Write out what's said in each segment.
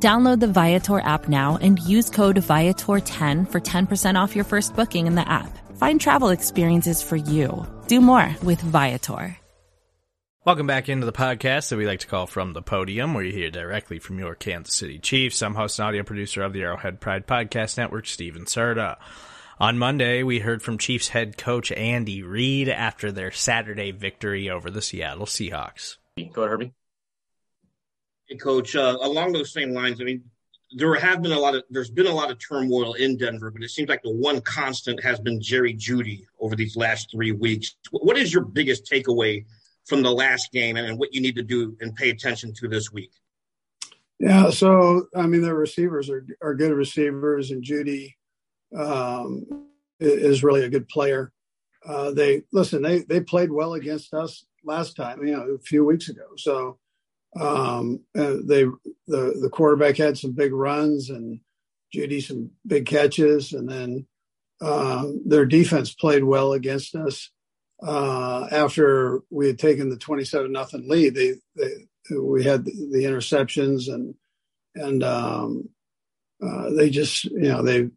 Download the Viator app now and use code Viator10 for 10% off your first booking in the app. Find travel experiences for you. Do more with Viator. Welcome back into the podcast that we like to call From the Podium, where you hear directly from your Kansas City Chiefs. I'm host and audio producer of the Arrowhead Pride Podcast Network, Steven Serta. On Monday, we heard from Chiefs head coach Andy Reid after their Saturday victory over the Seattle Seahawks. Go ahead, Herbie. Hey, Coach. Uh, along those same lines, I mean, there have been a lot of there's been a lot of turmoil in Denver, but it seems like the one constant has been Jerry Jeudy over these last three weeks. What is your biggest takeaway from the last game and what you need to do and pay attention to this week? Yeah, so I mean, the receivers are are good receivers, and Jeudy um, is really a good player. Uh, they listen. They they played well against us last time, you know, a few weeks ago. So um, they the the quarterback had some big runs and Jeudy some big catches, and then um, their defense played well against us. Uh, after we had taken the twenty-seven nothing lead, they, they we had the, the interceptions and and um, uh, they just you know they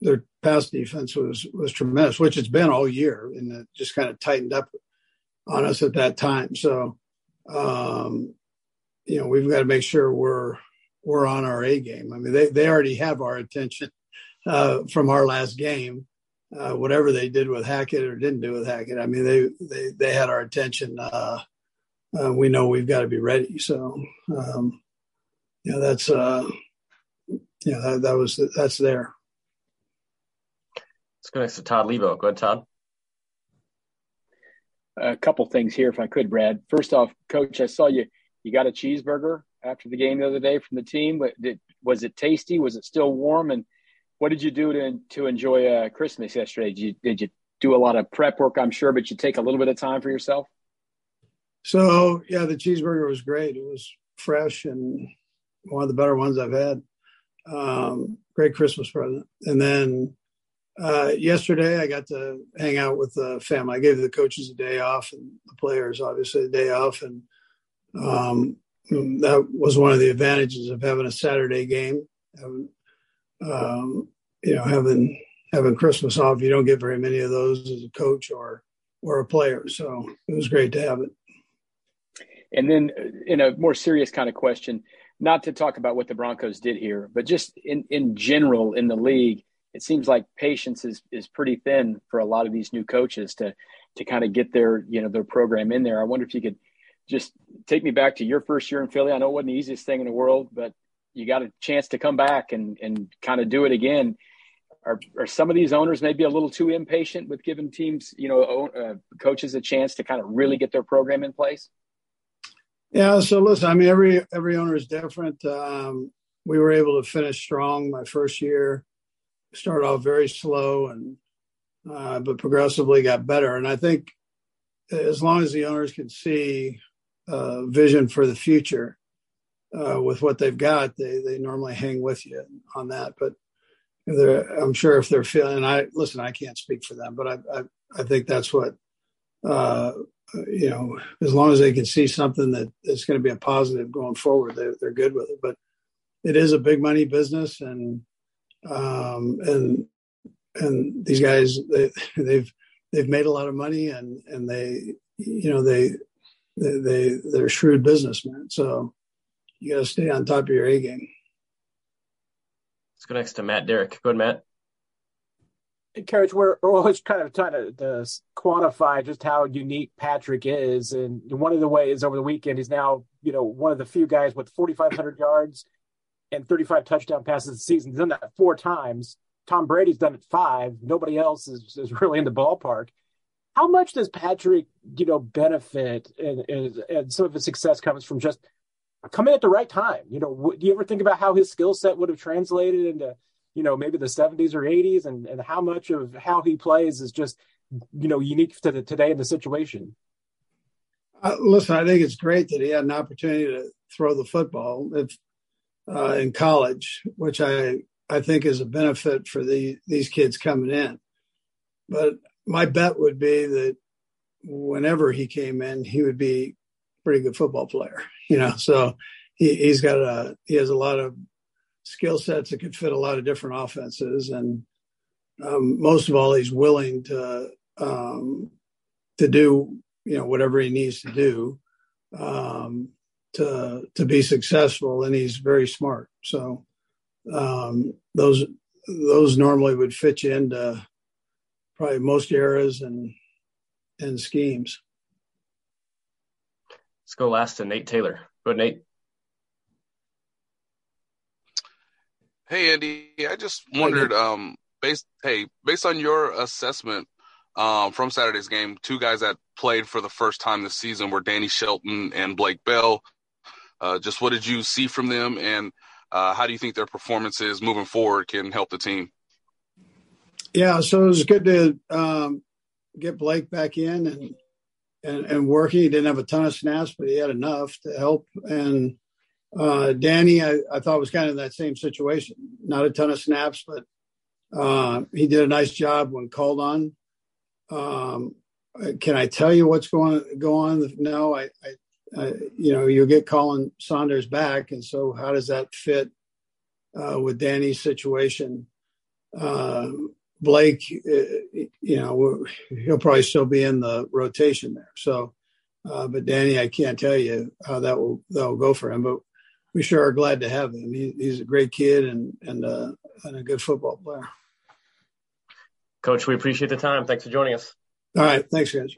their pass defense was was tremendous, which it's been all year, and it just kind of tightened up on us at that time. So um, you know we've got to make sure we're we're on our A game. I mean, they they already have our attention uh, from our last game. Uh, whatever they did with Hackett or didn't do with Hackett, I mean, they they they had our attention. Uh, uh we know we've got to be ready. So, um, you know, that's uh, yeah, that, that was that's there. Let's go next to Todd Levo. Go ahead, Todd. A couple things here, if I could, Brad. First off, Coach, I saw you you got a cheeseburger after the game the other day from the team. Did, was it tasty? Was it still warm? And what did you do to to enjoy uh, Christmas yesterday? Did you, did you do a lot of prep work? I'm sure, but you take a little bit of time for yourself. So yeah, the cheeseburger was great. It was fresh and one of the better ones I've had. Um, great Christmas present. And then uh, yesterday I got to hang out with the family. I gave the coaches a day off and the players obviously a day off and um, that was one of the advantages of having a Saturday game. Having, um, you know, having having Christmas off, you don't get very many of those as a coach or or a player. So it was great to have it. And then, uh, in a more serious kind of question, not to talk about what the Broncos did here, but just in in general in the league, it seems like patience is is pretty thin for a lot of these new coaches to to kind of get their you know their program in there. I wonder if you could just take me back to your first year in Philly. I know it wasn't the easiest thing in the world, but you got a chance to come back and, and kind of do it again. Are, are some of these owners maybe a little too impatient with giving teams, you know, uh, coaches a chance to kind of really get their program in place? Yeah. So listen, I mean, every every owner is different. Um, we were able to finish strong my first year. Started off very slow and uh, but progressively got better. And I think as long as the owners can see uh, vision for the future uh, with what they've got, they they normally hang with you on that. But I'm sure if they're feeling, I listen, I can't speak for them, but I I, I think that's what uh, you know. As long as they can see something that is going to be a positive going forward, they're they're good with it. But it is a big money business, and um, and and these guys they they've they've made a lot of money and and they you know they they, they they're shrewd businessmen. So you got to stay on top of your A game. Let's go next to Matt Derrick. Go ahead, Matt. Hey, Coach, we're, we're always kind of trying to, to, quantify just how unique Patrick is, and one of the ways over the weekend he's now, you know, one of the few guys with 4,500 yards and 35 touchdown passes this season. He's done that four times. Tom Brady's done it five. Nobody else is, is really in the ballpark how much does Patrick, you know, benefit and, and, and some of his success comes from just coming at the right time? You know, do you ever think about how his skill set would have translated into you know maybe the 70s or 80s, and and how much of how he plays is just you know unique to the today and the situation. Uh, listen, I think it's great that he had an opportunity to throw the football if, uh, in college, which I I think is a benefit for the these kids coming in. But my bet would be that whenever he came in, he would be a pretty good football player. You know, so he, he's got a he has a lot of skill sets that could fit a lot of different offenses, and um, most of all, he's willing to um, to do you know whatever he needs to do um, to to be successful, and he's very smart. So um, those those normally would fit you into probably most eras and and schemes. Let's go last to Nate Taylor. Go ahead, Nate. Hey Andy, I just wondered, um, based hey, based on your assessment um, from Saturday's game, two guys that played for the first time this season were Danny Shelton and Blake Bell. Uh, just what did you see from them, and uh, how do you think their performances moving forward can help the team? Yeah, so it was good to um, get Blake back in and, and and working. He didn't have a ton of snaps, but he had enough to help. And uh, Danny, I, I, thought was kind of that same situation. Not a ton of snaps, but uh, he did a nice job when called on. Um, can I tell you what's going go on? No, I, I, I, you know, you'll get Khalen Saunders back, and so how does that fit uh, with Danny's situation? Uh, Blake, uh, you know, he'll probably still be in the rotation there. So, uh, but Danny, I can't tell you how that will that will go for him, but we sure are glad to have him. He, he's a great kid and and, uh, and a good football player. Coach, we appreciate the time. Thanks for joining us. All right. Thanks, guys.